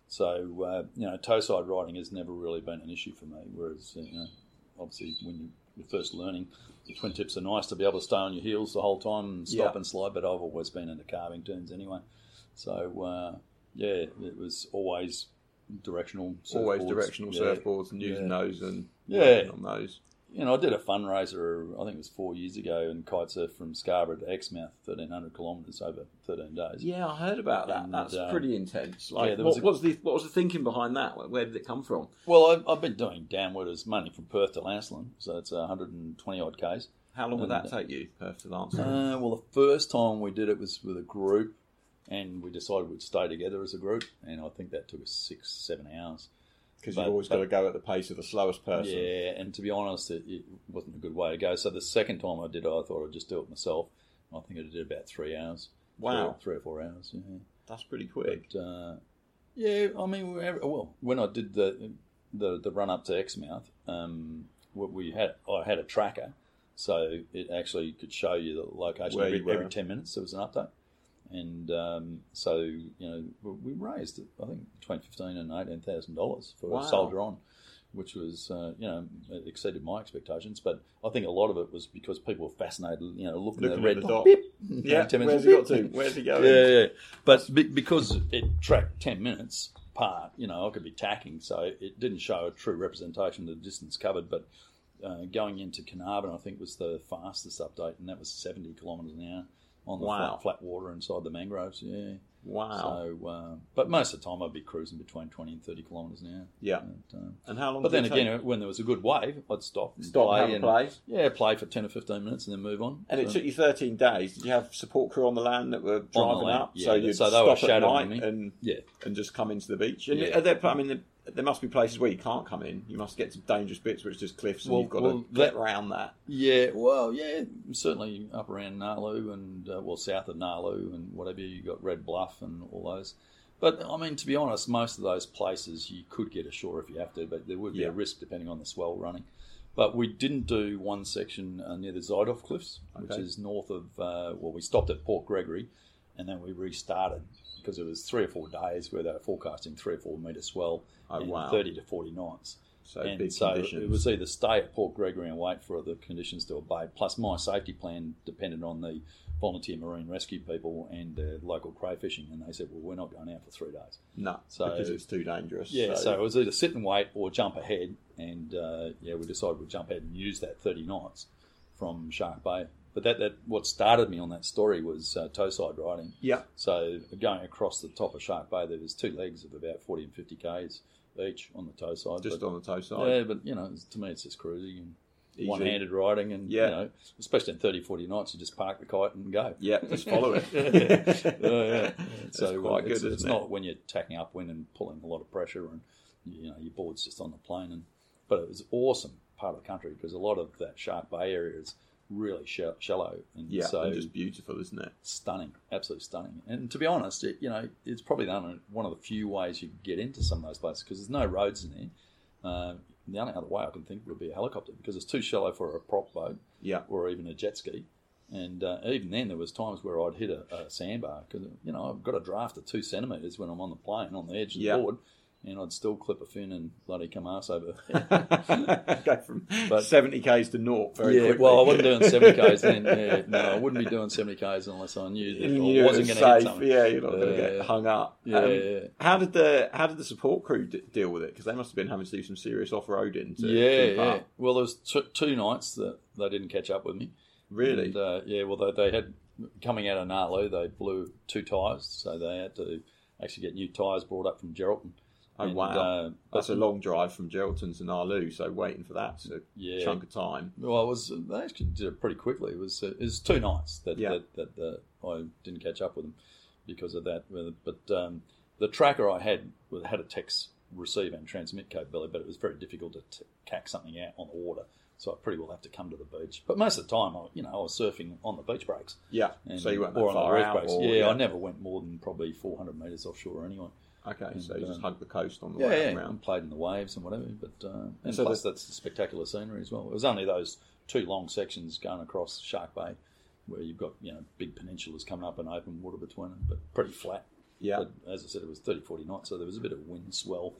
So uh, you know, toe side riding has never really been an issue for me. Whereas you know, obviously when you- you're first learning, the twin tips are nice to be able to stay on your heels the whole time and stop Yeah. and slide. But I've always been into carving turns anyway. So uh, yeah, it was always directional. Always directional Yeah. surfboards and using Yeah. those and Yeah. on those. You know, I did a fundraiser. I think it was four years ago, and kite surf from Scarborough to Exmouth, thirteen hundred kilometres over thirteen days. Yeah, I heard about that. And, That's uh, pretty intense. Like, yeah, what was a- was the what was the thinking behind that? Where did it come from? Well, I've, I've been doing downwarders mainly from Perth to Lancelin, so it's hundred and twenty odd k's. How long would that take you, Perth to Lance? Uh, well, the first time we did it was with a group, and we decided we'd stay together as a group, and I think that took us six, seven hours. Because you've always but- got to go at the pace of the slowest person. Yeah, and to be honest, it, it wasn't a good way to go. So the second time I did it, I thought I'd just do it myself. I think I did about three hours. Wow. three, three or four hours. Yeah. That's pretty quick. But, uh, yeah, I mean, well, when I did the the, the run up to Exmouth, um, we had I had a tracker, so it actually could show you the location every, every ten minutes. There was an update, and um, so you know we raised I think between fifteen and eighteen thousand dollars for Wow. a soldier on. Which was, uh, you know, exceeded my expectations, but I think a lot of it was because people were fascinated, you know, looking, Looking at the red the dot. Beep. Yeah, 10 where's minutes, he got to? Where's he going? Yeah, yeah. But be- because it tracked 10 minutes apart, you know, I could be tacking, so it didn't show a true representation of the distance covered. But uh, going into Carnarvon, I think was the fastest update, and that was 70 kilometres an hour on the Wow. flat, flat water inside the mangroves. Yeah. Wow. So, uh, but most of the time I'd be cruising between 20 and 30 kilometres an hour. yeah. And, um, And how long? but then it take? again, when there was a good wave, I'd stop, and stop play and play. yeah, play for 10 or 15 minutes and then move on. And it So- took you 13 days. Did you have support crew on the land that were driving land, up? yeah. So you'd So they were stop at shadowing night me. and yeah. and just come into the beach. And Yeah. there, I mean, there, there must be places where you can't come in. You must get to dangerous bits where it's just cliffs, and Well- you've got well, to get that- around that. Yeah, well, yeah, certainly up around Gnaraloo and uh, well south of Gnaraloo and whatever you've got Red Bluff and all those. But I mean, to be honest, most of those places you could get ashore if you have to, but there would be Yeah. a risk depending on the swell running. But we didn't do one section uh, near the Zuytdorp Cliffs, which is north of. Uh, well, we stopped at Port Gregory, and then we restarted because it was three or four days where they were forecasting three or four metre swell Oh, and wow. thirty to forty knots So and so conditions. it was either stay at Port Gregory and wait for the conditions to abate. Plus, my safety plan depended on the volunteer marine rescue people and the local crayfishing, and they said, "Well, we're not going out for three days." no, so- because it's too dangerous. Yeah, so, it was either sit and wait or jump ahead, and uh, yeah, we decided we'd jump ahead and use that thirty knots from Shark Bay. But that, that what started me on that story was uh, toe side riding. yeah, So going across the top of Shark Bay, there was two legs of about forty and fifty k's each on the toe side. just But- on the toe side. yeah, but you know, to me, it's just cruising and Easy. one-handed riding, and Yeah. you know, especially in 30, 40 knots, you just park the kite and go. Yeah, just follow it. yeah, yeah. That's So quite it's, good, It's isn't it? not when you're tacking upwind and pulling a lot of pressure, and you know your board's just on the plane. And but it was awesome part of the country because a lot of that Shark Bay area is really shallow, and Yeah, so and just beautiful, isn't it? stunning, absolutely stunning. And to be honest, it, you know, it's probably the only, one of the few ways you can get into some of those places because there's no roads in there. Uh, the only other way I can think would be a helicopter because it's too shallow for a prop boat Yeah, or even a jet ski. And uh, even then, there was times where I'd hit a, a sandbar because you know I've got a draft of two centimeters when I'm on the plane on the edge of Yeah. the board, and I'd still clip a fin and bloody come ass over. go from But- seventy k's to naught very yeah, quickly. well, I wasn't doing seventy k's then. Yeah, no, I wouldn't be doing seventy k's unless I knew that You I wasn't going to hit safe. something. Yeah, you're not going to get hung up. Yeah, Um, yeah. How did the how did the support crew d- deal with it? Because they must have been having to do some serious off roading. To yeah, yeah. Well, there was t- two nights that they didn't catch up with me. Really? And, uh, yeah. Well, they, they had coming out of Gnaraloo, they blew two tyres, so they had to actually get new tyres brought up from Geraldton. Oh And, wow, uh, that's a long drive from Geraldton to Gnaraloo. So waiting for that's a Yeah. chunk of time. Well, it was they actually did it pretty quickly. It was uh, it was two nights that Yeah. that, that uh, I didn't catch up with them because of that. But um, the tracker I had had a text receive and transmit capability, but it was very difficult to t- cack something out on the water. So I pretty well have to come to the beach. But most of the time, I, you know, I was surfing on the beach breaks. Yeah. And, so you weren't that or on the far reef out. breaks. or- yeah, I never went more than probably 400 metres offshore anyway. Okay, so and, you just um, hugged the coast on the Yeah, way yeah, around. and played in the waves and whatever. But uh, and So plus, the- that's spectacular scenery as well. It was only those two long sections going across Shark Bay, where you've got you know big peninsulas coming up and open water between them, but pretty flat. Yeah. But as I said, it was 30, 40 knots, so there was a bit of wind swell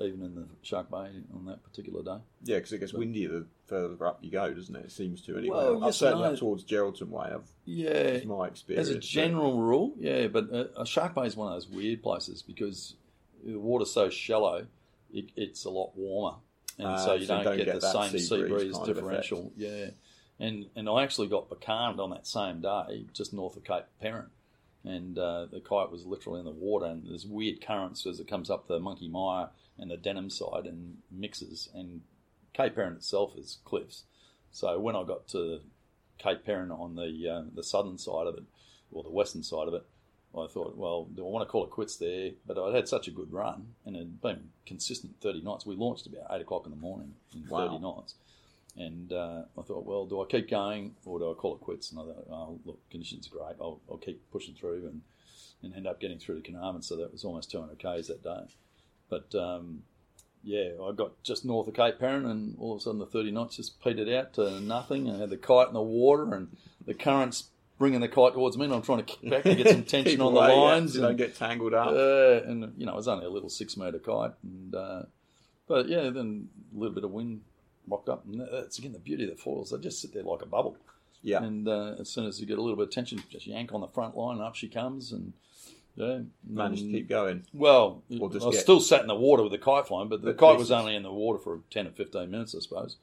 even in the Shark Bay on that particular day. Yeah, because it gets windier the further up you go, doesn't it? It seems to anyway. Well, I've yes certainly and up no. towards Geraldton Way. I've, Yeah, my experience. As a general rule, yeah, but uh, a Shark Bay is one of those weird places because the water's so shallow, it, it's a lot warmer, and Ah, so you so don't, don't get, get the same sea breeze breeze differential. Yeah, and and I actually got becalmed on that same day, just north of Cape Peron, and uh, the kite was literally in the water, and there's weird currents as it comes up the Monkey Mia and the Denham side and mixes, and Cape Peron itself is cliffs. So when I got to Cape Peron on the uh, the southern side of it, or the western side of it, I thought, well, do I want to call it quits there? But I'd had such a good run and it had been consistent 30 nights. We launched about 8 o'clock in the morning in Wow. 30 nights. And uh, I thought, well, do I keep going or do I call it quits? And I thought, oh, look, conditions are great. I'll, I'll keep pushing through and, and end up getting through to Carnarvon. So that was almost 200 Ks that day. But um, yeah, I got just north of Cape Peron, and all of a sudden the 30 knots just petered out to nothing. I had the kite in the water, and the currents bringing the kite towards me, and I'm trying to kick back to get some tension on away, the yeah, lines. so you don't get tangled up. uh, and you know, it was only a little six metre kite, and uh, but yeah, then a little bit of wind rocked up, and that's again the beauty of the foils. They just sit there like a bubble. yeah. And uh, as soon as you get a little bit of tension, just yank on the front line, and up she comes, and yeah, Managed to keep going. well, just I was get- still sat in the water with the kite flying, but the But kite was only in the water for 10 or 15 minutes, I suppose.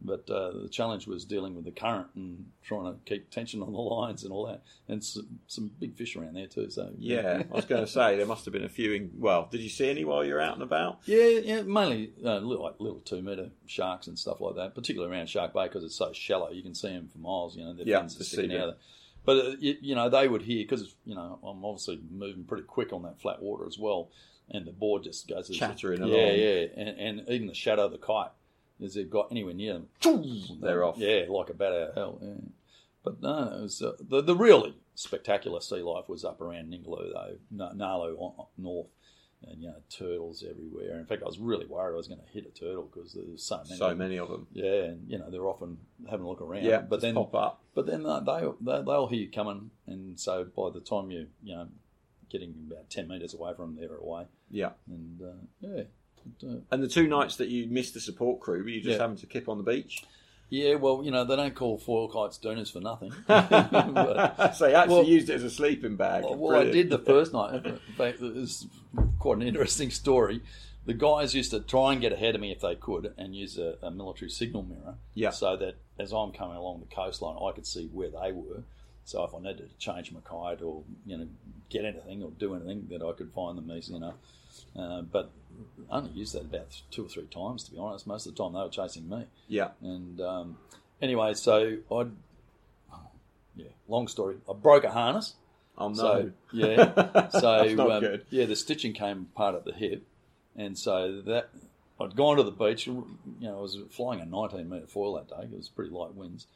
But uh, the challenge was dealing with the current and trying to keep tension on the lines and all that. And some, some big fish around there too. So Yeah, I was going to say there must have been a few. In, well, did you see any while you're out and about? Yeah, yeah, mainly uh, little, like little two meter sharks and stuff like that, particularly around Shark Bay because it's so shallow. You can see them for miles. You know, their Yeah, fins are sticking out. Of there. But uh, you, you know, they would hear because you know I'm obviously moving pretty quick on that flat water as well, and the board just goes Chattering yeah, along. yeah, and, and even the shadow of the kite as they've got anywhere near them, They're off. Yeah, like a bat out of hell. Yeah. But no, it was uh, the the really spectacular sea life was up around Ningaloo though, Gnaraloo north, and you know turtles everywhere. In fact, I was really worried I was going to hit a turtle because there's so many. So of them. many of them. Yeah, and you know they're often having a look around. Yeah, but then pop up. but then they, they they'll hear you coming, and so by the time you you know getting about ten meters away from them, they're away, Yeah. and uh, yeah. And the two nights that you missed the support crew, were you just Yeah. having to kip on the beach? yeah, well, you know they don't call foil kites dooners for nothing. But- so you actually well- used it as a sleeping bag. Well, well, I did the first night. In fact, it was quite an interesting story. The guys used to try and get ahead of me if they could and use a, a military signal mirror Yeah. so that as I'm coming along the coastline, I could see where they were. So if I needed to change my kite or you know get anything or do anything, that I could find them easy enough. Uh, but only used that about two or three times, to be honest. Most of the time they were chasing me. Yeah. And um, anyway, so I'd yeah, long story. I broke a harness. Oh no. So yeah, so um, yeah, the stitching came apart at the hip, and so that I'd gone to the beach. You know, I was flying a 19 meter foil that day. It was pretty light winds,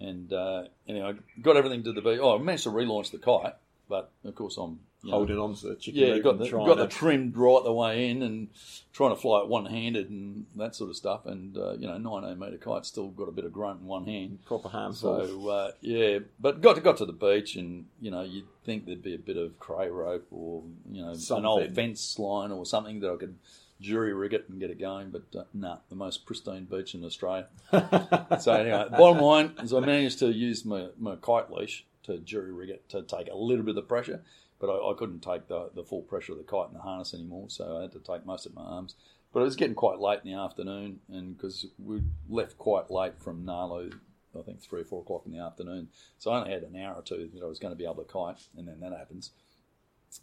and uh, anyway, I got everything to the beach. Oh, I managed to relaunch the kite, but of course I'm you know, Holding on to the chicken yeah, got the, got the trimmed right the way in and trying to fly it one handed and that sort of stuff. And uh, you know, 19 meter kite still got a bit of grunt in one hand. proper handful. So uh, yeah, but got to got to the beach, and you know you'd think there'd be a bit of cray rope or you know an old fence line or something that I could jury rig it and get it going. But uh, nah, the most pristine beach in Australia. so anyway, bottom line is I managed to use my, my kite leash to jury rig it to take a little bit of the pressure, but I, I couldn't take the, the full pressure of the kite in the harness anymore, so I had to take most of my arms. But it was getting quite late in the afternoon, and because we left quite late from Gnaraloo, I think three or four o'clock in the afternoon, so I only had an hour or two that I was going to be able to kite, and then that happens.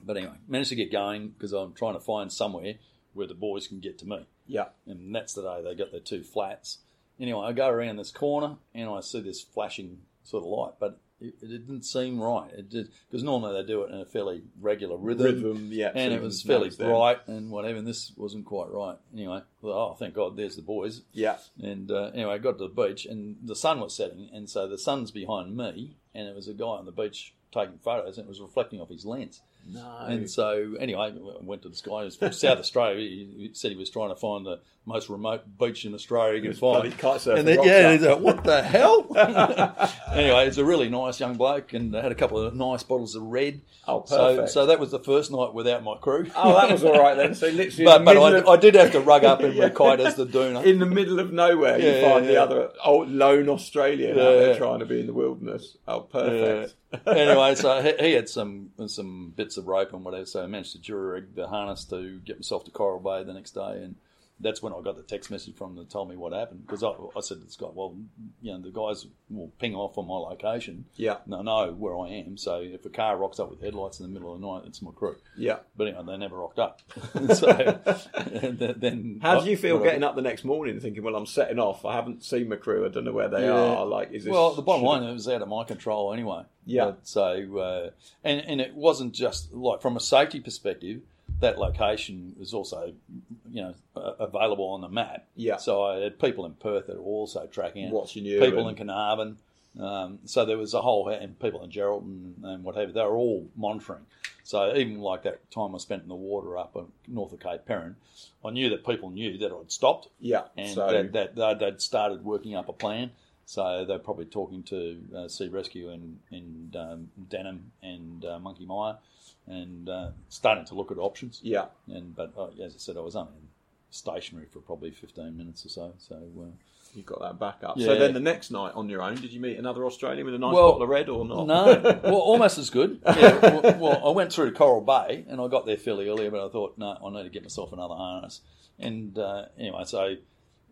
But anyway, managed to get going because I'm trying to find somewhere where the boys can get to me yeah. and that's the day they got their two flats. Anyway, I go around this corner and I see this flashing sort of light, but it, it didn't seem right. It did because normally they do it in a fairly regular rhythm, Rhythm, yeah. and it was fairly them. bright and whatever. And this wasn't quite right. Anyway, oh, thank God, there's the boys. Yeah. And uh, anyway, I got to the beach and the sun was setting, and so the sun's behind me, and it was a guy on the beach taking photos, and it was reflecting off his lens. No. And so, anyway, I went to this guy. Was from South Australia. He said he was trying to find the most remote beach in Australia he could find. kite surfing And then, yeah, he's like, what the hell? anyway, it's a really nice young bloke, and had a couple of nice bottles of red. Oh, So, perfect. so that was the first night without my crew. Oh, that was all right then. So literally, but but I, of, I did have to rug up in Yeah. my kite as the doona. in the middle of nowhere, Yeah, you find yeah, the other old lone Australian out there trying to be in the wilderness. Oh, perfect. Anyway, so he, he had some some bits of rope and whatever, so I managed to jury rig the harness to get myself to Coral Bay the next day, and that's when I got the text message from them that told me what happened because I, I said to this guy, well, you know, the guys will ping off on my location. Yeah. And I know where I am. So if a car rocks up with headlights in the middle of the night, it's my crew. Yeah. But anyway, they never rocked up. so then- How do you feel what I- getting up the next morning thinking, well, I'm setting off. I haven't seen my crew. I don't know where they Yeah. are. Like, is this? Well, the bottom line, it was out of my control anyway. Yeah. But, so, uh, and and it wasn't just like from a safety perspective. That location was also, you know, uh, available on the map. Yeah. So I had people in Perth that were also tracking it. Watching you People and- in Carnarvon. Um, so there was a whole and people in Geraldton and whatever. They were all monitoring. So even like that time I spent in the water up uh, north of Cape Peron, I knew that people knew that I'd stopped Yeah. and so that, that they'd, they'd started working up a plan. So they're probably talking to uh, Sea Rescue and in um, Denham and uh, Monkey Mia and uh, starting to look at options. yeah. And But uh, as I said, I was only stationary for probably 15 minutes or so. So uh, You got that back up. Yeah. So then the next night on your own, did you meet another Australian with a nice Well, bottle of red or not? No, well, almost as good. Yeah, well, well, I went through to Coral Bay and I got there fairly early, but I thought, no, I need to get myself another harness. And uh, anyway, so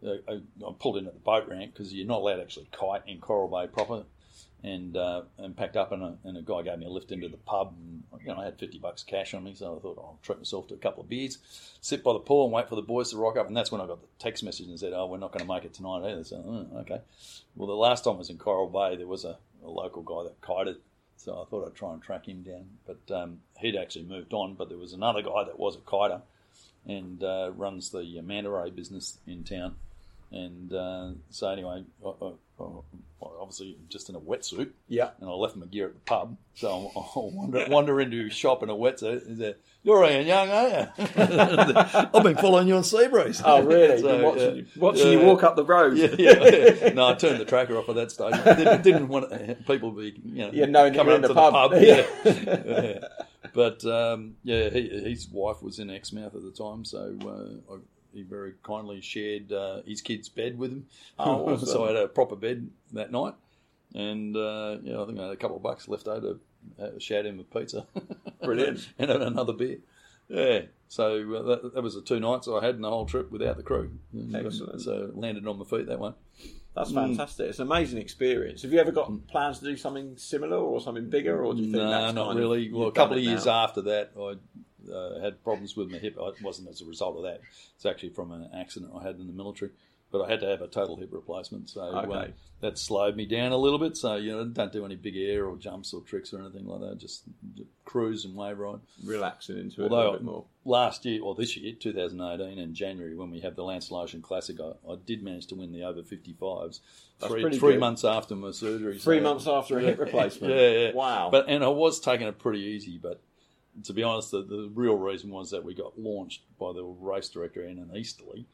uh, I, I pulled in at the boat ramp because you're not allowed to actually kite in Coral Bay proper. And uh, and packed up, and a, and a guy gave me a lift into the pub. And, you know, I had fifty bucks cash on me, so I thought oh, I'll treat myself to a couple of beers, sit by the pool, and wait for the boys to rock up. And that's when I got the text message and said, "Oh, we're not going to make it tonight either." So oh, okay. Well, the last time I was in Coral Bay, there was a, a local guy that kited, so I thought I'd try and track him down. But um, he'd actually moved on. But there was another guy that was a kiter and uh, runs the manta ray business in town. And uh, so anyway, I, I, I, obviously just in a wetsuit, Yeah. and I left my gear at the pub. So I, I wander, wander into a shop in a wetsuit. And said, "You're Ian Young, aren't you? I've been following you on Seabreeze." Oh, really? So, Been watching yeah. you, watching Yeah, you walk up the road. Yeah, yeah, yeah. No, I turned the tracker off at that stage. I didn't, didn't want people to be, you know, Yeah, knowing you coming were in up the to pub. Yeah. Yeah. But um, yeah, he, his wife was in Exmouth at the time, so uh, I, he very kindly shared uh, his kid's bed with him. Awesome. so I had a proper bed that night, and uh, yeah, I think I had a couple of bucks left over to uh, shout him with pizza. Brilliant. and had another beer. Yeah, so uh, that, that was the two nights I had in the whole trip without the crew. Um, Excellent. So landed on my feet that one. That's fantastic. It's an amazing experience. Have you ever got plans to do something similar or something bigger, or do you think no, that's not kind of- really. well, a couple of years now? after that, I uh, had problems with my hip. It wasn't as a result of that. It's actually from an accident I had in the military. But I had to have a total hip replacement, so uh, that slowed me down a little bit. So you know, don't do any big air or jumps or tricks or anything like that. Just cruise and wave ride. relaxing into it a Although little bit more. last year, or this year, 2018, in January, when we had the Lancelin Ocean Classic, I, I did manage to win the over 55s That's three, three good. months after my surgery. Three so- months after a hip replacement. Yeah, yeah. Wow. But and I was taking it pretty easy, but to be honest, the, the real reason was that we got launched by the race director in an easterly.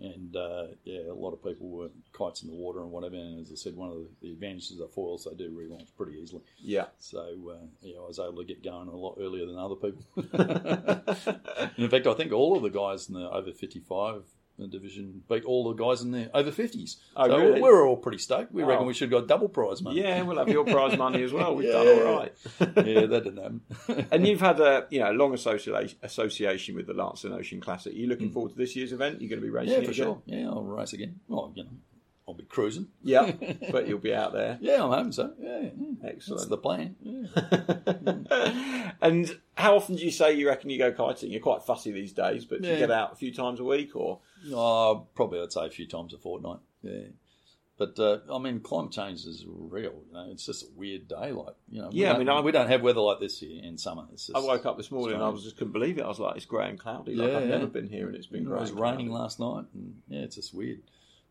And uh, yeah, a lot of people were kites in the water and whatever. And as I said, one of the, the advantages of foils, they do relaunch pretty easily. yeah. So uh, yeah, I was able to get going a lot earlier than other people. in fact, I think all of the guys in the over fifty-five division beat all the guys in there over fifties. Oh, so really? we're all pretty stoked. We Oh. reckon we should have got double prize money. Yeah, we'll have your prize money as well. We've Yeah. done all right. yeah, that didn't happen. And you've had a you know long association association with the Lancelin Ocean Classic. Are you looking forward to this year's event? You're going to be racing Mm. yeah, for again? sure. Yeah, I'll race again. Well, you know, I'll be cruising. Yeah, but you'll be out there. Yeah, I'm hoping so. Yeah, yeah. that's Excellent. the plan. Yeah. and how often do you say you reckon you go kiting? You're quite fussy these days, but do you get out a few times a week or? Oh, probably I'd say a few times a fortnight. Yeah. But uh, I mean, climate change is real. You know, it's just a weird day. Like you know, we Yeah, I don't- mean, I- we don't have weather like this here in summer. It's just, I woke up this morning and I was just couldn't believe it. I was like, it's grey and cloudy. Like Yeah, I've yeah. never been here and it's been It grey. was raining cloudy. last night, and yeah, it's just weird.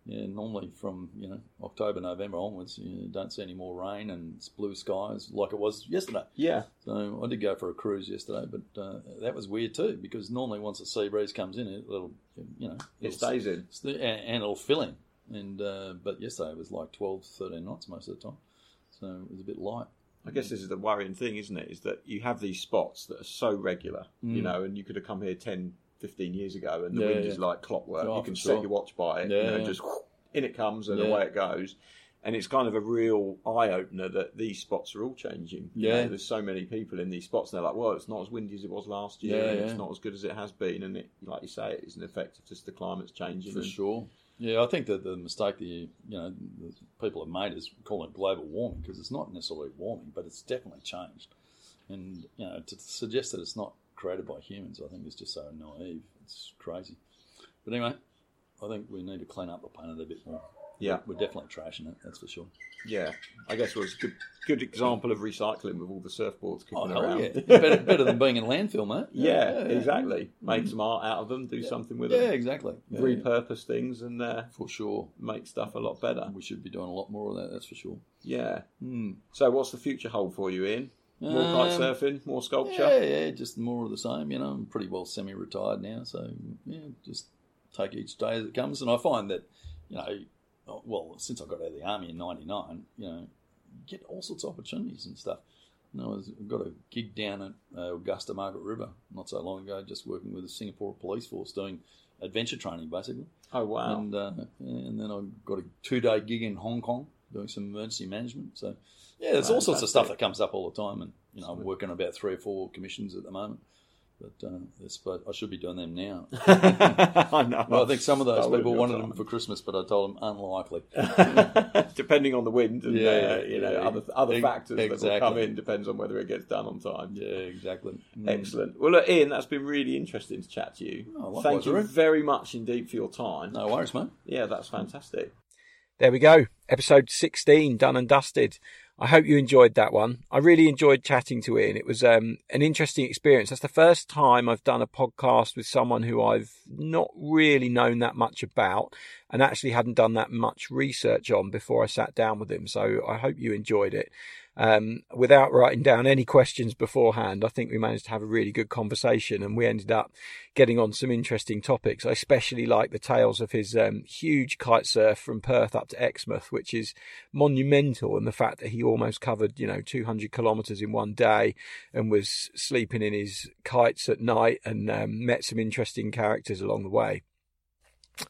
Yeah, normally from you know October, November onwards, you don't see any more rain and it's blue skies like it was yesterday. Yeah, So I did go for a cruise yesterday, but uh, that was weird too because normally once a sea breeze comes in, it, it'll you know it stays in. The- and, it'll fill in. And uh, but yesterday it was like 12, 13 knots most of the time, so it was a bit light. I guess this is the worrying thing, isn't it? Is that you have these spots that are so regular, you know, and you could have come here 10, 15 years ago, and the. Yeah, wind yeah. is like clockwork. Oh, you can set sure. your watch by it, Yeah, you know, just in it comes and away it goes. And it's kind of a real eye opener that these spots are all changing. You Yeah. know, there's so many people in these spots, and they're like, well, it's not as windy as it was last year, and it's not as good as it has been. And it, like you say, it is an effect of just the climate's changing. For and- sure. Yeah, I think that the mistake that you, you know the people have made is calling it global warming because it's not necessarily warming, but it's definitely changed. And you know to suggest that it's not created by humans, I think is just so naive. It's crazy. But anyway, I think we need to clean up the planet a bit more. Yeah. we're definitely trashing it. That's for sure. Yeah, I guess it was a good, good example of recycling with all the surfboards kicking Oh hell around. yeah! better, better than being in a landfill, mate. Yeah, exactly. Make some art out of them, do something with it. Yeah, them, exactly. Yeah, repurpose things, and uh, for sure. make stuff a lot better. We should be doing a lot more of that. That's for sure. Yeah. Hmm. So, what's the future hold for you, Ian? More Um, kite surfing, more sculpture. Yeah, yeah, just more of the same. You know, I'm pretty well semi-retired now, so yeah, just take each day as it comes. And I find that, you know, oh, well, since I got out of the army in '99, you know, you get all sorts of opportunities and stuff. You know, I was- got a gig down at uh, Augusta Margaret River not so long ago, just working with the Singapore Police Force doing adventure training, basically. Oh wow! And uh, and then I got a two day gig in Hong Kong doing some emergency management. So yeah, there's all sorts of stuff that comes up all the time, and you know I'm working on about three or four commissions at the moment. But uh, I should be doing them now. I know. Well, I think some of those people wanted time. them for Christmas, but I told them unlikely. Depending on the wind and Yeah, uh, you know yeah, other other ex- factors that will come in depends on whether it gets done on time. Yeah, exactly. Mm. Excellent. Well, look, Ian, that's been really interesting to chat to you. Oh, likewise, Thank you very much indeed for your time. No worries, man. Yeah, that's fantastic. There we go. Episode 16 done and dusted. I hope you enjoyed that one. I really enjoyed chatting to Ian. It was um, an interesting experience. That's the first time I've done a podcast with someone who I've not really known that much about and actually hadn't done that much research on before I sat down with him. So I hope you enjoyed it. Um, without writing down any questions beforehand, I think we managed to have a really good conversation and we ended up getting on some interesting topics. I especially like the tales of his um, huge kite surf from Perth up to Exmouth, which is monumental, and the fact that he almost covered, you know, 200 kilometres in one day and was sleeping in his kites at night and um, met some interesting characters along the way.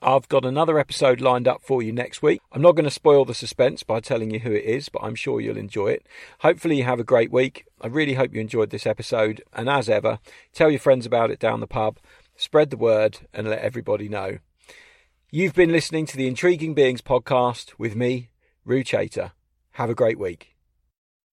I've got another episode lined up for you next week. I'm not going to spoil the suspense by telling you who it is, but I'm sure you'll enjoy it. Hopefully, you have a great week. I really hope you enjoyed this episode. And as ever, tell your friends about it down the pub, spread the word, and let everybody know. You've been listening to the Intriguing Beings podcast with me, Roo Chater. Have a great week.